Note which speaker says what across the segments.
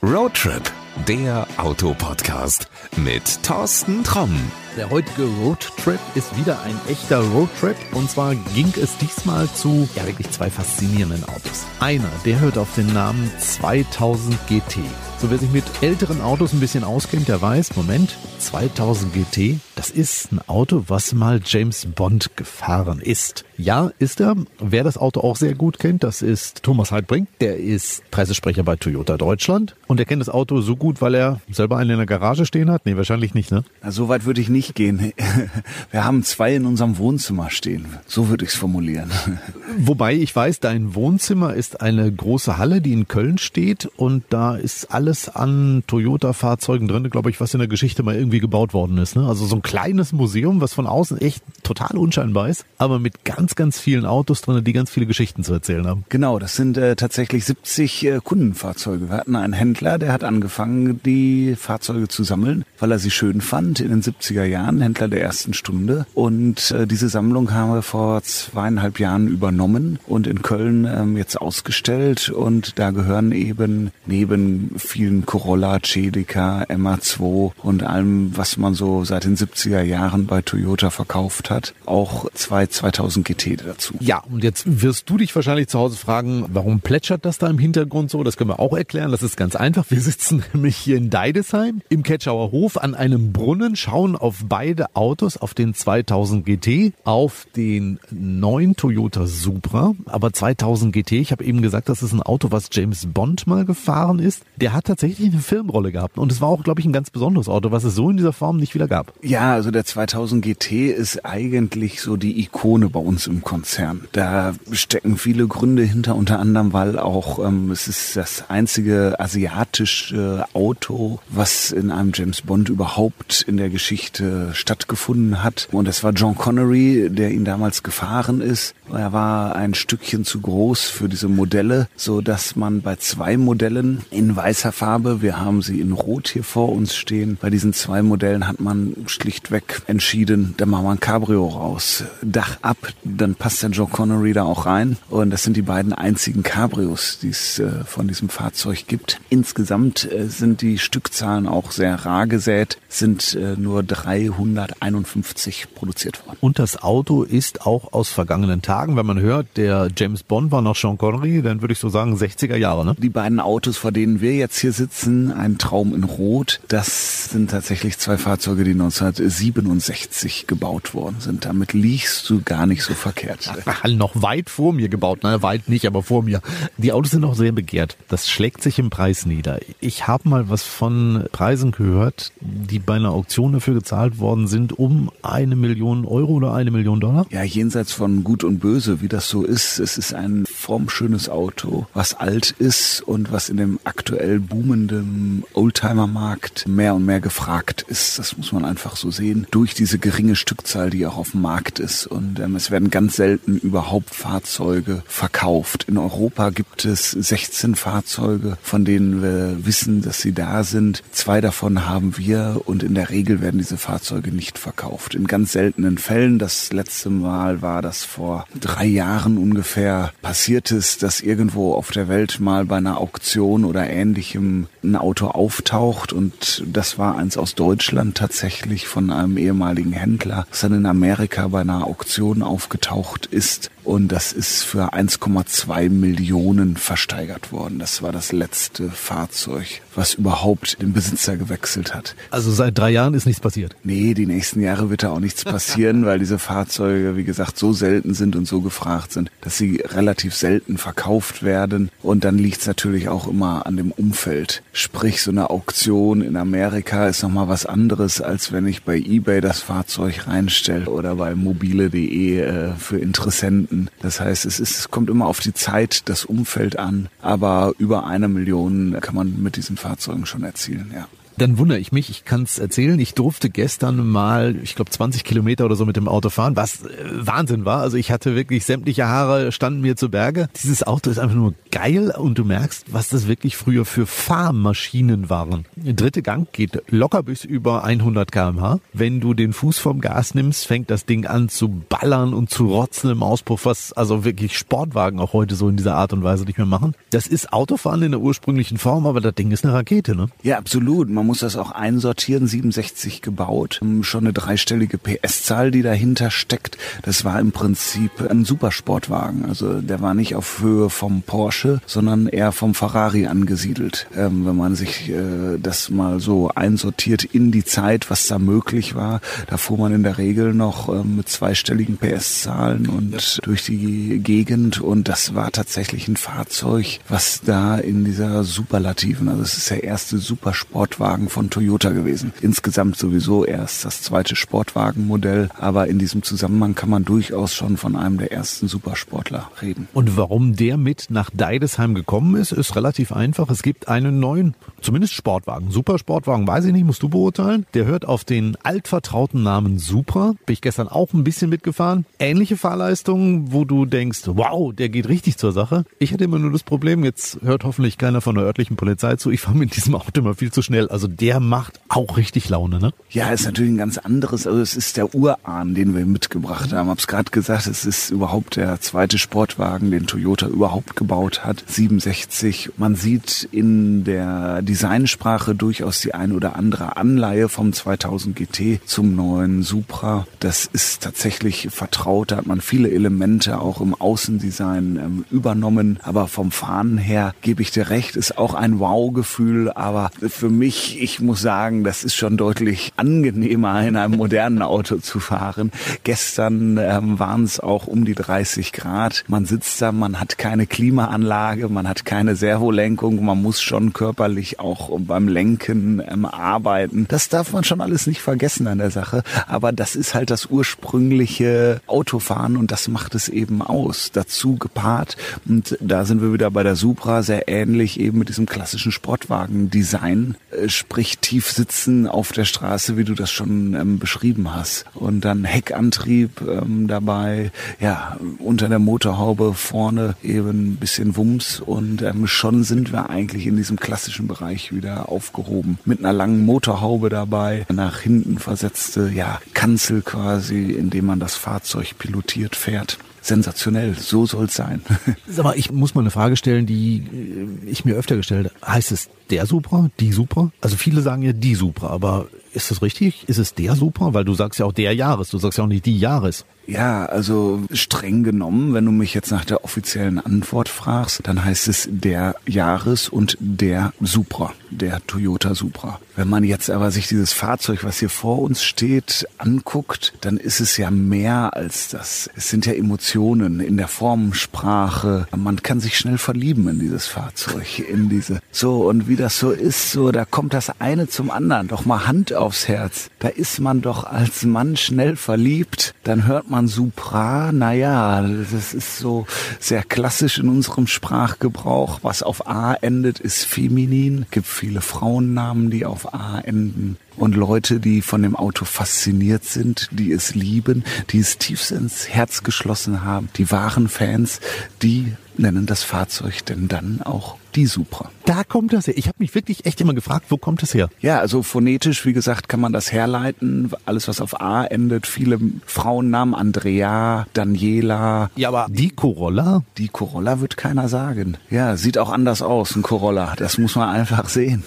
Speaker 1: Roadtrip, der Autopodcast mit Thorsten Tromm.
Speaker 2: Der heutige Roadtrip ist wieder ein echter Roadtrip und zwar ging es diesmal zu ja wirklich zwei faszinierenden Autos. Einer, der hört auf den Namen 2000 GT. So wer sich mit älteren Autos ein bisschen auskennt, der weiß, Moment, 2000 GT, das ist ein Auto, was mal James Bond gefahren ist. Ja, ist er. Wer das Auto auch sehr gut kennt, das ist Thomas Heidbrink. Der ist Pressesprecher bei Toyota Deutschland und er kennt das Auto so gut, weil er selber einen in der Garage stehen hat. Nee, wahrscheinlich nicht, ne?
Speaker 3: Na, so weit würde ich nicht gehen. Wir haben zwei in unserem Wohnzimmer stehen. So würde ich es formulieren.
Speaker 2: Wobei ich weiß, dein Wohnzimmer ist eine große Halle, die in Köln steht und da ist alles alles an Toyota-Fahrzeugen drin, glaube ich, was in der Geschichte mal irgendwie gebaut worden ist. Ne? Also so ein kleines Museum, was von außen echt total unscheinbar ist, aber mit ganz, ganz vielen Autos drin, die ganz viele Geschichten zu erzählen haben.
Speaker 3: Genau, das sind äh, tatsächlich 70 äh, Kundenfahrzeuge. Wir hatten einen Händler, der hat angefangen, die Fahrzeuge zu sammeln, weil er sie schön fand in den 70er Jahren, Händler der ersten Stunde. Und äh, diese Sammlung haben wir vor zweieinhalb Jahren übernommen und in Köln ähm, jetzt ausgestellt. Und da gehören eben neben vielen Corolla, Celica, MA2 und allem, was man so seit den 70er Jahren bei Toyota verkauft hat, auch zwei 2000 GT dazu.
Speaker 2: Ja, und jetzt wirst du dich wahrscheinlich zu Hause fragen, warum plätschert das da im Hintergrund so? Das können wir auch erklären. Das ist ganz einfach. Wir sitzen nämlich hier in Deidesheim im Ketschauer Hof an einem Brunnen, schauen auf beide Autos, auf den 2000 GT, auf den neuen Toyota Supra, aber 2000 GT, ich habe eben gesagt, das ist ein Auto, was James Bond mal gefahren ist. Der hat tatsächlich eine Filmrolle gehabt. Und es war auch, glaube ich, ein ganz besonderes Auto, was es so in dieser Form nicht wieder gab.
Speaker 3: Ja, also der 2000 GT ist eigentlich so die Ikone bei uns im Konzern. Da stecken viele Gründe hinter, unter anderem, weil auch ähm, es ist das einzige asiatische Auto, was in einem James Bond überhaupt in der Geschichte stattgefunden hat. Und es war John Connery, der ihn damals gefahren ist. Er war ein Stückchen zu groß für diese Modelle, so dass man bei zwei Modellen in weißer Farbe. Wir haben sie in Rot hier vor uns stehen. Bei diesen zwei Modellen hat man schlichtweg entschieden, da machen wir ein Cabrio raus. Dach ab, dann passt der Joe Connery da auch rein. Und das sind die beiden einzigen Cabrios, die es äh, von diesem Fahrzeug gibt. Insgesamt äh, sind die Stückzahlen auch sehr rar gesät, sind äh, nur 351 produziert worden.
Speaker 2: Und das Auto ist auch aus vergangenen Tagen. Wenn man hört, der James Bond war noch Sean Connery, dann würde ich so sagen 60er Jahre. Ne?
Speaker 3: Die beiden Autos, vor denen wir jetzt hier hier sitzen, ein Traum in Rot. Das sind tatsächlich zwei Fahrzeuge, die 1967 gebaut worden sind. Damit liegst du gar nicht so verkehrt.
Speaker 2: Ach, noch weit vor mir gebaut. Na, weit nicht, aber vor mir. Die Autos sind auch sehr begehrt. Das schlägt sich im Preis nieder. Ich habe mal was von Preisen gehört, die bei einer Auktion dafür gezahlt worden sind, um eine Million Euro oder eine Million Dollar.
Speaker 3: Ja, jenseits von Gut und Böse, wie das so ist. Es ist ein formschönes Auto, was alt ist und was in dem aktuell boomenden Oldtimer-Markt mehr und mehr gefragt ist. Das muss man einfach so sehen. Durch diese geringe Stückzahl, die auch auf dem Markt ist. Und ähm, es werden ganz selten überhaupt Fahrzeuge verkauft. In Europa gibt es 16 Fahrzeuge, von denen wir wissen, dass sie da sind. Zwei davon haben wir und in der Regel werden diese Fahrzeuge nicht verkauft. In ganz seltenen Fällen, das letzte Mal war das vor drei Jahren ungefähr, passiert es, dass irgendwo auf der Welt mal bei einer Auktion oder ähnlichem ein Auto auftaucht und das war eins aus Deutschland tatsächlich von einem ehemaligen Händler, das dann in Amerika bei einer Auktion aufgetaucht ist und das ist für 1,2 Millionen versteigert worden. Das war das letzte Fahrzeug, was überhaupt den Besitzer gewechselt hat.
Speaker 2: Also seit drei Jahren ist nichts passiert?
Speaker 3: Nee, die nächsten Jahre wird da auch nichts passieren, weil diese Fahrzeuge, wie gesagt, so selten sind und so gefragt sind, dass sie relativ selten verkauft werden. Und dann liegt es natürlich auch immer an dem Umfeld. Sprich, so eine Auktion in Amerika ist nochmal was anderes, als wenn ich bei eBay das Fahrzeug reinstelle oder bei mobile.de äh, für Interessenten. Das heißt, es, ist, es kommt immer auf die Zeit, das Umfeld an, aber über eine Million kann man mit diesen Fahrzeugen schon erzielen, ja.
Speaker 2: Dann wundere ich mich, ich kann es erzählen, ich durfte gestern mal, ich glaube 20 Kilometer oder so mit dem Auto fahren, was äh, Wahnsinn war. Also ich hatte wirklich sämtliche Haare standen mir zu Berge. Dieses Auto ist einfach nur geil und du merkst, was das wirklich früher für Fahrmaschinen waren. Der dritte Gang geht locker bis über 100 kmh. Wenn du den Fuß vom Gas nimmst, fängt das Ding an zu ballern und zu rotzen im Auspuff, was also wirklich Sportwagen auch heute so in dieser Art und Weise nicht mehr machen. Das ist Autofahren in der ursprünglichen Form, aber das Ding ist eine Rakete, ne?
Speaker 3: Ja, absolut. Man muss das auch einsortieren. 67 gebaut. Schon eine dreistellige PS-Zahl, die dahinter steckt. Das war im Prinzip ein Supersportwagen. Also der war nicht auf Höhe vom Porsche, sondern eher vom Ferrari angesiedelt. Ähm, wenn man sich äh, das mal so einsortiert in die Zeit, was da möglich war, da fuhr man in der Regel noch äh, mit zweistelligen PS-Zahlen und durch die Gegend und das war tatsächlich ein Fahrzeug, was da in dieser Superlativen, also es ist der erste Supersportwagen von Toyota gewesen. Insgesamt sowieso erst das zweite Sportwagenmodell, aber in diesem Zusammenhang kann man durchaus schon von einem der ersten Supersportler reden.
Speaker 2: Und warum der mit nach Deidesheim gekommen ist, ist relativ einfach. Es gibt einen neuen, zumindest Sportwagen, Supersportwagen, weiß ich nicht, musst du beurteilen. Der hört auf den altvertrauten Namen Supra. Bin ich gestern auch ein bisschen mitgefahren. Ähnliche Fahrleistungen, wo du denkst, wow, der geht richtig zur Sache. Ich hatte immer nur das Problem, jetzt hört hoffentlich keiner von der örtlichen Polizei zu, ich fahre mit diesem Auto immer viel zu schnell. Also der macht auch richtig Laune, ne?
Speaker 3: Ja, ist natürlich ein ganz anderes, also es ist der Urahn, den wir mitgebracht haben. Hab's gerade gesagt, es ist überhaupt der zweite Sportwagen, den Toyota überhaupt gebaut hat. 67. Man sieht in der Designsprache durchaus die ein oder andere Anleihe vom 2000 GT zum neuen Supra. Das ist tatsächlich vertraut. Da hat man viele Elemente auch im Außendesign ähm, übernommen. Aber vom Fahren her gebe ich dir recht, ist auch ein Wow-Gefühl. Aber für mich, ich muss sagen, das ist schon deutlich angenehmer in einem modernen Auto zu fahren. Gestern ähm, waren es auch um die 30 Grad. Man sitzt da, man hat keine Klimaanlage, man hat keine Servolenkung, man muss schon körperlich auch beim Lenken ähm, arbeiten. Das darf man schon alles nicht vergessen an der Sache. Aber das ist halt das ursprüngliche Autofahren und das macht es eben aus. Dazu gepaart, und da sind wir wieder bei der Supra, sehr ähnlich eben mit diesem klassischen Sportwagen-Design, äh, sprich tief sitzen auf der Straße, wie du das schon ähm, beschrieben hast. Und dann Heckantrieb ähm, dabei, ja, unter der Motorhaube vorne eben ein bisschen Wumms und ähm, schon sind wir eigentlich in diesem klassischen Bereich wieder aufgehoben. Mit einer langen Motorhaube dabei, nach hinten versetzte, ja, Kanzel quasi, indem man das Fahrzeug pilotiert fährt sensationell. So soll's sein.
Speaker 2: Sag mal, ich muss mal eine Frage stellen, die äh, ich mir öfter gestellt habe. Heißt es der Supra, die Supra? Also viele sagen ja die Supra, aber ist das richtig? Ist es der Supra? Weil du sagst ja auch der Jahres, du sagst ja auch nicht die Jahres.
Speaker 3: Ja, also streng genommen, wenn du mich jetzt nach der offiziellen Antwort fragst, dann heißt es der Jahres und der Supra, der Toyota Supra. Wenn man jetzt aber sich dieses Fahrzeug, was hier vor uns steht, anguckt, dann ist es ja mehr als das. Es sind ja Emotionen in der Formensprache. Man kann sich schnell verlieben in dieses Fahrzeug, in diese. So, und wie das so ist, so, da kommt das eine zum anderen. Doch mal Hand aufs Herz. Da ist man doch als Mann schnell verliebt. Dann hört man Supra. Naja, das ist so sehr klassisch in unserem Sprachgebrauch. Was auf A endet, ist feminin. Gibt viele Frauennamen, die auf A enden und Leute, die von dem Auto fasziniert sind, die es lieben, die es tief ins Herz geschlossen haben, die wahren Fans, die nennen das Fahrzeug denn dann auch die Supra.
Speaker 2: Da kommt das her. Ich habe mich wirklich echt immer gefragt, wo kommt das her?
Speaker 3: Ja, also phonetisch, wie gesagt, kann man das herleiten. Alles, was auf A endet, viele Frauennamen, Andrea, Daniela.
Speaker 2: Ja, aber die Corolla?
Speaker 3: Die Corolla wird keiner sagen. Ja, sieht auch anders aus, ein Corolla. Das muss man einfach sehen.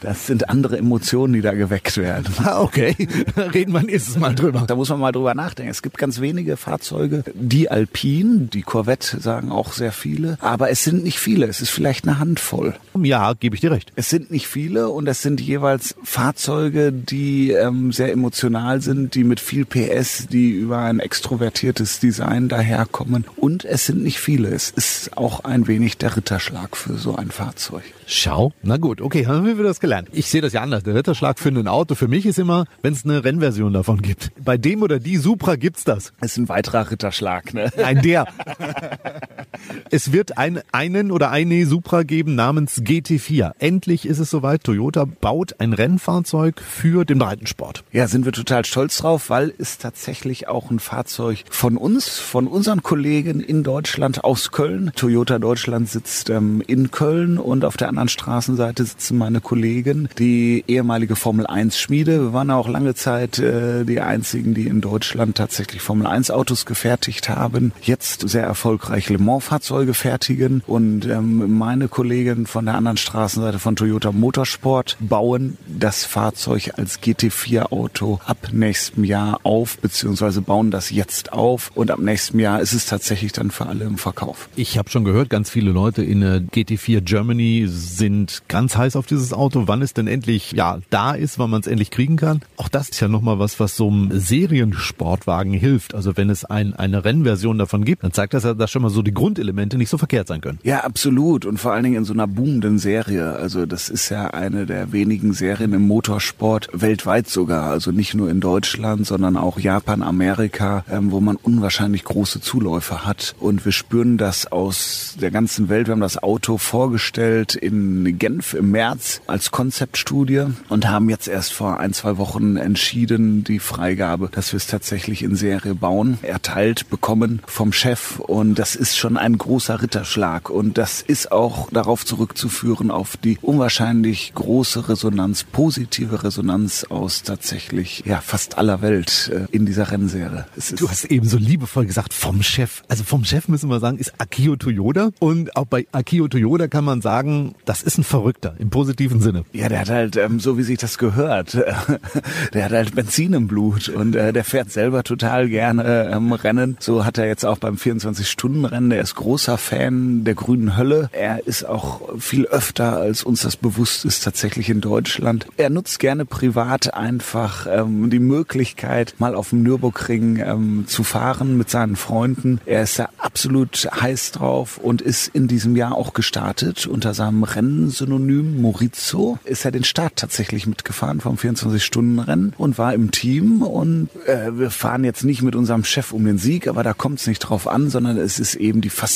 Speaker 3: Das sind andere Emotionen, die da geweckt werden.
Speaker 2: Ah, okay. Da reden wir nächstes Mal drüber.
Speaker 3: Da muss man mal drüber nachdenken. Es gibt ganz wenige Fahrzeuge, die Alpine, die Corvette sagen auch sehr viele, aber es sind nicht viele. Es ist vielleicht eine Handvoll.
Speaker 2: Ja, gebe ich dir recht.
Speaker 3: Es sind nicht viele und es sind jeweils Fahrzeuge, die ähm, sehr emotional sind, die mit viel PS, die über ein extrovertiertes Design daherkommen. Und es sind nicht viele. Es ist auch ein wenig der Ritterschlag für so ein Fahrzeug.
Speaker 2: Schau. Na gut, okay, haben wir das gelernt. Ich sehe das ja anders. Der Ritterschlag für ein Auto für mich ist immer, wenn es eine Rennversion davon gibt. Bei dem oder die Supra gibt's das.
Speaker 3: Es ist ein weiterer Ritterschlag, ne?
Speaker 2: Nein, der. Es wird ein, einen oder eine Supra geben namens GT4. Endlich ist es soweit. Toyota baut ein Rennfahrzeug für den Breitensport.
Speaker 3: Ja, sind wir total stolz drauf, weil es tatsächlich auch ein Fahrzeug von uns, von unseren Kollegen in Deutschland aus Köln. Toyota Deutschland sitzt ähm, in Köln und auf der anderen Straßenseite sitzen meine Kollegen, die ehemalige Formel 1 Schmiede. Wir waren auch lange Zeit äh, die einzigen, die in Deutschland tatsächlich Formel 1 Autos gefertigt haben. Jetzt sehr erfolgreich Le Mans Fahrzeuge fertigen und ähm, meine Kollegen von der anderen Straßenseite von Toyota Motorsport bauen das Fahrzeug als GT4 Auto ab nächstem Jahr auf, beziehungsweise bauen das jetzt auf und ab nächstem Jahr ist es tatsächlich dann für alle im Verkauf.
Speaker 2: Ich habe schon gehört, ganz viele Leute in äh, GT4 Germany sind ganz heiß auf dieses Auto. Wann es denn endlich ja da ist, wann man es endlich kriegen kann. Auch das ist ja nochmal was, was so einem Seriensportwagen hilft. Also wenn es ein, eine Rennversion davon gibt, dann zeigt das ja, dass schon mal so die Grundelemente nicht so verkehrt sein können.
Speaker 3: Ja, absolut. Und vor allen Dingen in so einer boomenden Serie. Also das ist ja eine der wenigen Serien im Motorsport weltweit sogar. Also nicht nur in Deutschland, sondern auch Japan, Amerika, ähm, wo man unwahrscheinlich große Zuläufe hat. Und wir spüren das aus der ganzen Welt. Wir haben das Auto vorgestellt in Genf im März als Konzeptstudie und haben jetzt erst vor ein, zwei Wochen entschieden, die Freigabe, dass wir es tatsächlich in Serie bauen, erteilt bekommen vom Chef. Und das ist schon ein großer Ritterschlag. Und das ist auch darauf zurückzuführen, auf die unwahrscheinlich große Resonanz, positive Resonanz aus tatsächlich ja fast aller Welt äh, in dieser Rennserie.
Speaker 2: Du hast eben so liebevoll gesagt, vom Chef. Also vom Chef müssen wir sagen, ist Akio Toyoda. Und auch bei Akio Toyoda kann man sagen, das ist ein Verrückter im positiven Sinne.
Speaker 3: Ja, der hat halt, ähm, so wie sich das gehört, der hat halt Benzin im Blut und äh, der fährt selber total gerne ähm, Rennen. So hat er jetzt auch beim 24-Stunden-Rennen, der ist großer Fan der grünen Hölle. Er ist auch viel öfter, als uns das bewusst ist, tatsächlich in Deutschland. Er nutzt gerne privat einfach ähm, die Möglichkeit, mal auf dem Nürburgring ähm, zu fahren mit seinen Freunden. Er ist da absolut heiß drauf und ist in diesem Jahr auch gestartet unter seinem Rennsynonym Morizo. Ist er den Start tatsächlich mitgefahren vom 24-Stunden-Rennen und war im Team und äh, wir fahren jetzt nicht mit unserem Chef um den Sieg, aber da kommt es nicht drauf an, sondern es ist eben die Faszination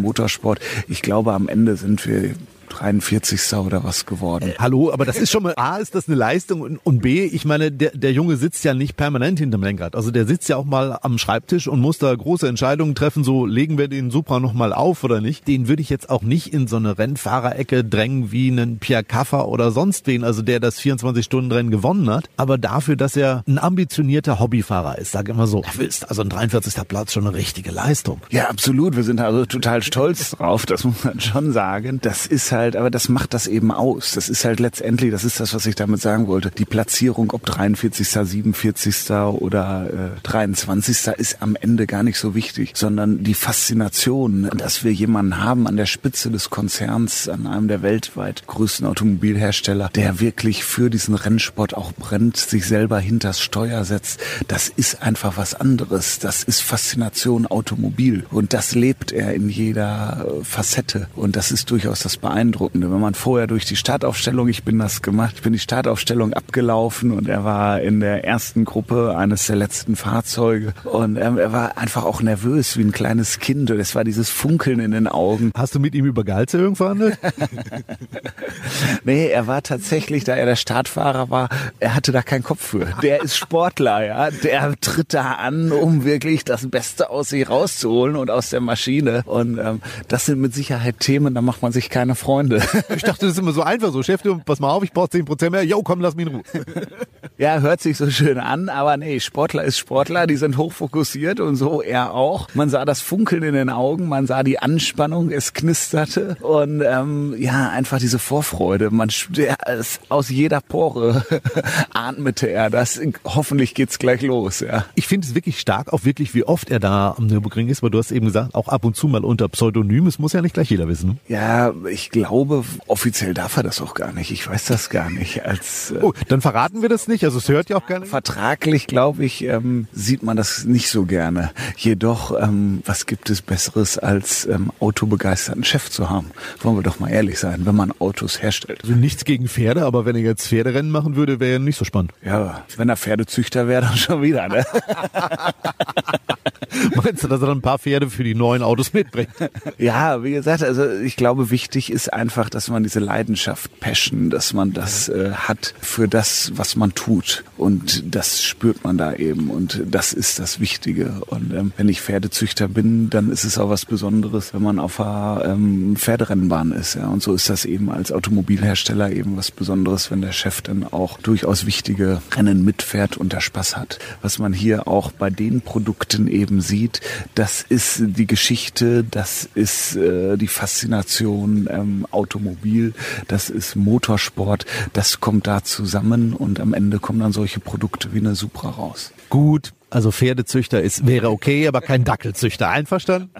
Speaker 3: Motorsport. Ich glaube, am Ende sind wir 43. oder was geworden.
Speaker 2: Äh, hallo, aber das ist schon mal, A, ist das eine Leistung und, und B, ich meine, der, der Junge sitzt ja nicht permanent hinterm Lenkrad. Also der sitzt ja auch mal am Schreibtisch und muss da große Entscheidungen treffen, so legen wir den Supra nochmal auf oder nicht. Den würde ich jetzt auch nicht in so eine Rennfahrerecke drängen wie einen Pierre Kaffer oder sonst wen, also der das 24-Stunden-Rennen gewonnen hat. Aber dafür, dass er ein ambitionierter Hobbyfahrer ist, sag immer so, ist also ein 43. Platz schon eine richtige Leistung.
Speaker 3: Ja, absolut. Wir sind also total stolz drauf, das muss man schon sagen. Das ist halt halt, aber das macht das eben aus. Das ist halt letztendlich, das ist das, was ich damit sagen wollte. Die Platzierung, ob 43., 47. oder äh, 23. ist am Ende gar nicht so wichtig, sondern die Faszination, dass wir jemanden haben an der Spitze des Konzerns, an einem der weltweit größten Automobilhersteller, der wirklich für diesen Rennsport auch brennt, sich selber hinters Steuer setzt. Das ist einfach was anderes. Das ist Faszination Automobil und das lebt er in jeder äh, Facette und das ist durchaus das Beeindruckende beeindruckende. Wenn man vorher durch die Startaufstellung, ich bin das gemacht, ich bin die Startaufstellung abgelaufen und er war in der ersten Gruppe eines der letzten Fahrzeuge und er, er war einfach auch nervös wie ein kleines Kind und es war dieses Funkeln in den Augen.
Speaker 2: Hast du mit ihm über Gehaltserhöhung verhandelt?
Speaker 3: nee, er war tatsächlich, da er der Startfahrer war, er hatte da keinen Kopf für. Der ist Sportler, ja, der tritt da an, um wirklich das Beste aus sich rauszuholen und aus der Maschine und ähm, das sind mit Sicherheit Themen, da macht man sich keine Freunde Freunde.
Speaker 2: Ich dachte, das ist immer so einfach so. Chef, du, pass mal auf, ich brauche 10% mehr. Jo, komm, lass mich in Ruhe.
Speaker 3: Ja, hört sich so schön an, aber nee, Sportler ist Sportler, die sind hochfokussiert und so er auch. Man sah das Funkeln in den Augen, man sah die Anspannung, es knisterte und ähm, ja, einfach diese Vorfreude. Man der, es, aus jeder Pore atmete er das. Hoffentlich geht's gleich los, ja.
Speaker 2: Ich finde es wirklich stark, auch wirklich, wie oft er da am Nürburgring ist, weil du hast eben gesagt, auch ab und zu mal unter Pseudonym. Es muss ja nicht gleich jeder wissen. Ne?
Speaker 3: Ja, ich glaube, offiziell darf er das auch gar nicht. Ich weiß das gar nicht. Als,
Speaker 2: äh, oh, dann verraten wir das nicht. Also es hört ja auch gerne.
Speaker 3: Vertraglich, glaube ich, ähm, sieht man das nicht so gerne. Jedoch, ähm, was gibt es Besseres, als ähm, autobegeisterten Chef zu haben? Wollen wir doch mal ehrlich sein, wenn man Autos herstellt.
Speaker 2: Also nichts gegen Pferde, aber wenn er jetzt Pferderennen machen würde, wäre er nicht so spannend.
Speaker 3: Ja, wenn er Pferdezüchter wäre, dann schon wieder. Ne?
Speaker 2: Meinst du, dass er dann ein paar Pferde für die neuen Autos mitbringt?
Speaker 3: Ja, wie gesagt, also ich glaube, wichtig ist einfach, dass man diese Leidenschaft, Passion, dass man das äh, hat für das, was man tut. Und das spürt man da eben. Und das ist das Wichtige. Und ähm, wenn ich Pferdezüchter bin, dann ist es auch was Besonderes, wenn man auf einer ähm, Pferderennbahn ist. Ja. Und so ist das eben als Automobilhersteller eben was Besonderes, wenn der Chef dann auch durchaus wichtige Rennen mitfährt und da Spaß hat. Was man hier auch bei den Produkten eben sieht, das ist die Geschichte, das ist äh, die Faszination ähm, Automobil, das ist Motorsport, das kommt da zusammen und am Ende kommen dann solche Produkte wie eine Supra raus.
Speaker 2: Gut, also Pferdezüchter ist, wäre okay, aber kein Dackelzüchter. Einverstanden?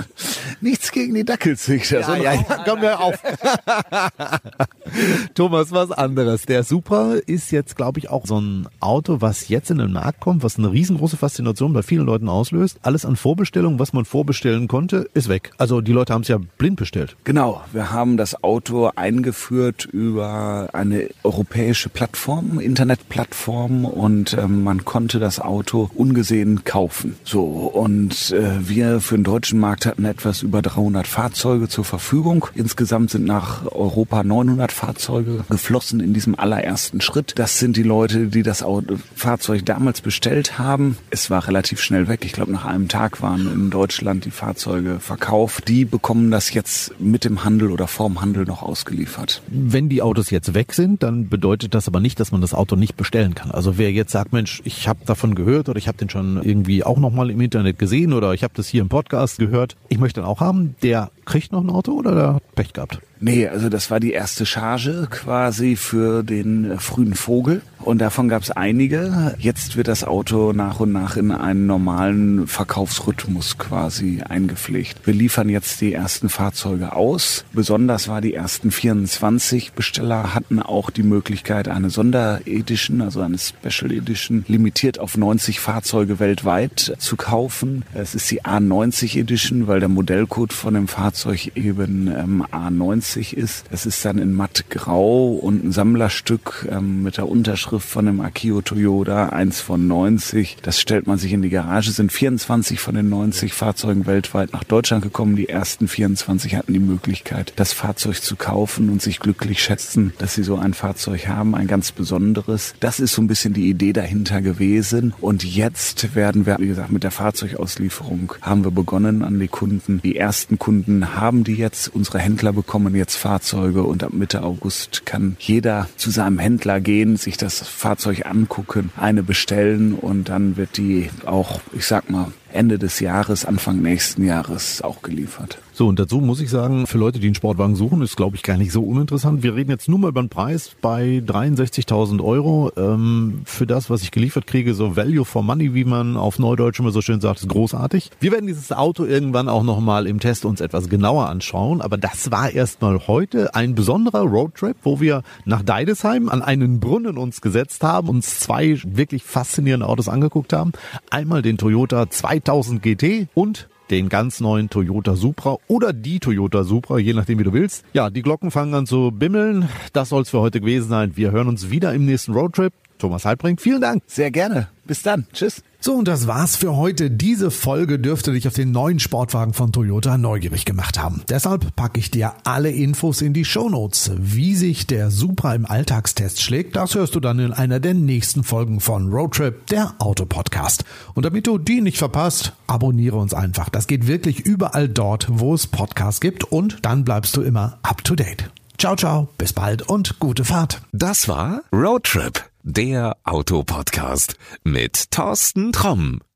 Speaker 3: Nichts gegen die Dackelzüchter.
Speaker 2: Ja, ja, ja, komm mir auf. Thomas, was anderes. Der Supra ist jetzt, glaube ich, auch so ein Auto, was jetzt in den Markt kommt, was eine riesengroße Faszination bei vielen Leuten auslöst. Alles an Vorbestellungen, was man vorbestellen konnte, ist weg. Also die Leute haben es ja blind bestellt.
Speaker 3: Genau, wir haben das Auto eingeführt über eine europäische Plattform, Internetplattform und ähm, man konnte das Auto ungesehen kaufen. So, und äh, wir für den deutschen Markt hatten etwas über 300 Fahrzeuge zur Verfügung. Insgesamt sind nach Europa 900 Fahrzeuge geflossen in diesem allerersten Schritt. Das sind die Leute, die das Auto, Fahrzeug damals bestellt haben. Es war relativ schnell weg. Ich glaube, nach einem Tag waren in Deutschland die Fahrzeuge verkauft. Die bekommen das jetzt mit dem Handel oder vorm Handel noch ausgeliefert.
Speaker 2: Wenn die Autos jetzt weg sind, dann bedeutet das aber nicht, dass man das Auto nicht bestellen kann. Also wer jetzt sagt, Mensch, ich habe davon gehört oder ich habe den schon irgendwie auch nochmal im Internet gesehen oder ich habe das hier im Podcast gehört, ich möchte den auch haben, der kriegt noch ein Auto oder der hat Pech gehabt?
Speaker 3: Nee, also das war die erste Charge quasi für den frühen Vogel. Und davon gab es einige. Jetzt wird das Auto nach und nach in einen normalen Verkaufsrhythmus quasi eingepflegt. Wir liefern jetzt die ersten Fahrzeuge aus. Besonders war die ersten 24 Besteller hatten auch die Möglichkeit, eine Sonderedition, also eine Special Edition, limitiert auf 90 Fahrzeuge weltweit zu kaufen. Es ist die A90 Edition, weil der Modellcode von dem Fahrzeug eben ähm, A90 ist. Es ist dann in matt grau und ein Sammlerstück ähm, mit der Unterschrift von dem Akio Toyota, eins von 90. Das stellt man sich in die Garage, sind 24 von den 90 Fahrzeugen weltweit nach Deutschland gekommen. Die ersten 24 hatten die Möglichkeit, das Fahrzeug zu kaufen und sich glücklich schätzen, dass sie so ein Fahrzeug haben, ein ganz besonderes. Das ist so ein bisschen die Idee dahinter gewesen. Und jetzt werden wir, wie gesagt, mit der Fahrzeugauslieferung haben wir begonnen an die Kunden. Die ersten Kunden haben die jetzt. Unsere Händler bekommen jetzt Fahrzeuge und ab Mitte August kann jeder zu seinem Händler gehen, sich das Fahrzeug angucken, eine bestellen und dann wird die auch, ich sag mal, Ende des Jahres, Anfang nächsten Jahres auch geliefert.
Speaker 2: So, und dazu muss ich sagen, für Leute, die einen Sportwagen suchen, ist, glaube ich, gar nicht so uninteressant. Wir reden jetzt nur mal über den Preis bei 63.000 Euro. Ähm, für das, was ich geliefert kriege, so Value for Money, wie man auf Neudeutsch immer so schön sagt, ist großartig. Wir werden dieses Auto irgendwann auch nochmal im Test uns etwas genauer anschauen. Aber das war erstmal heute ein besonderer Roadtrip, wo wir nach Deidesheim an einen Brunnen uns gesetzt haben, uns zwei wirklich faszinierende Autos angeguckt haben. Einmal den Toyota 2000 GT und den ganz neuen Toyota Supra oder die Toyota Supra, je nachdem wie du willst. Ja, die Glocken fangen an zu bimmeln. Das soll es für heute gewesen sein. Wir hören uns wieder im nächsten Roadtrip. Thomas Halbring, vielen Dank.
Speaker 3: Sehr gerne. Bis dann. Tschüss.
Speaker 2: So, und das war's für heute. Diese Folge dürfte dich auf den neuen Sportwagen von Toyota neugierig gemacht haben. Deshalb packe ich dir alle Infos in die Shownotes. Wie sich der Supra im Alltagstest schlägt, das hörst du dann in einer der nächsten Folgen von Roadtrip, der Autopodcast. Und damit du die nicht verpasst, abonniere uns einfach. Das geht wirklich überall dort, wo es Podcasts gibt und dann bleibst du immer up to date. Ciao, ciao, bis bald und gute Fahrt.
Speaker 1: Das war Roadtrip, der Autopodcast mit Thorsten Tromm.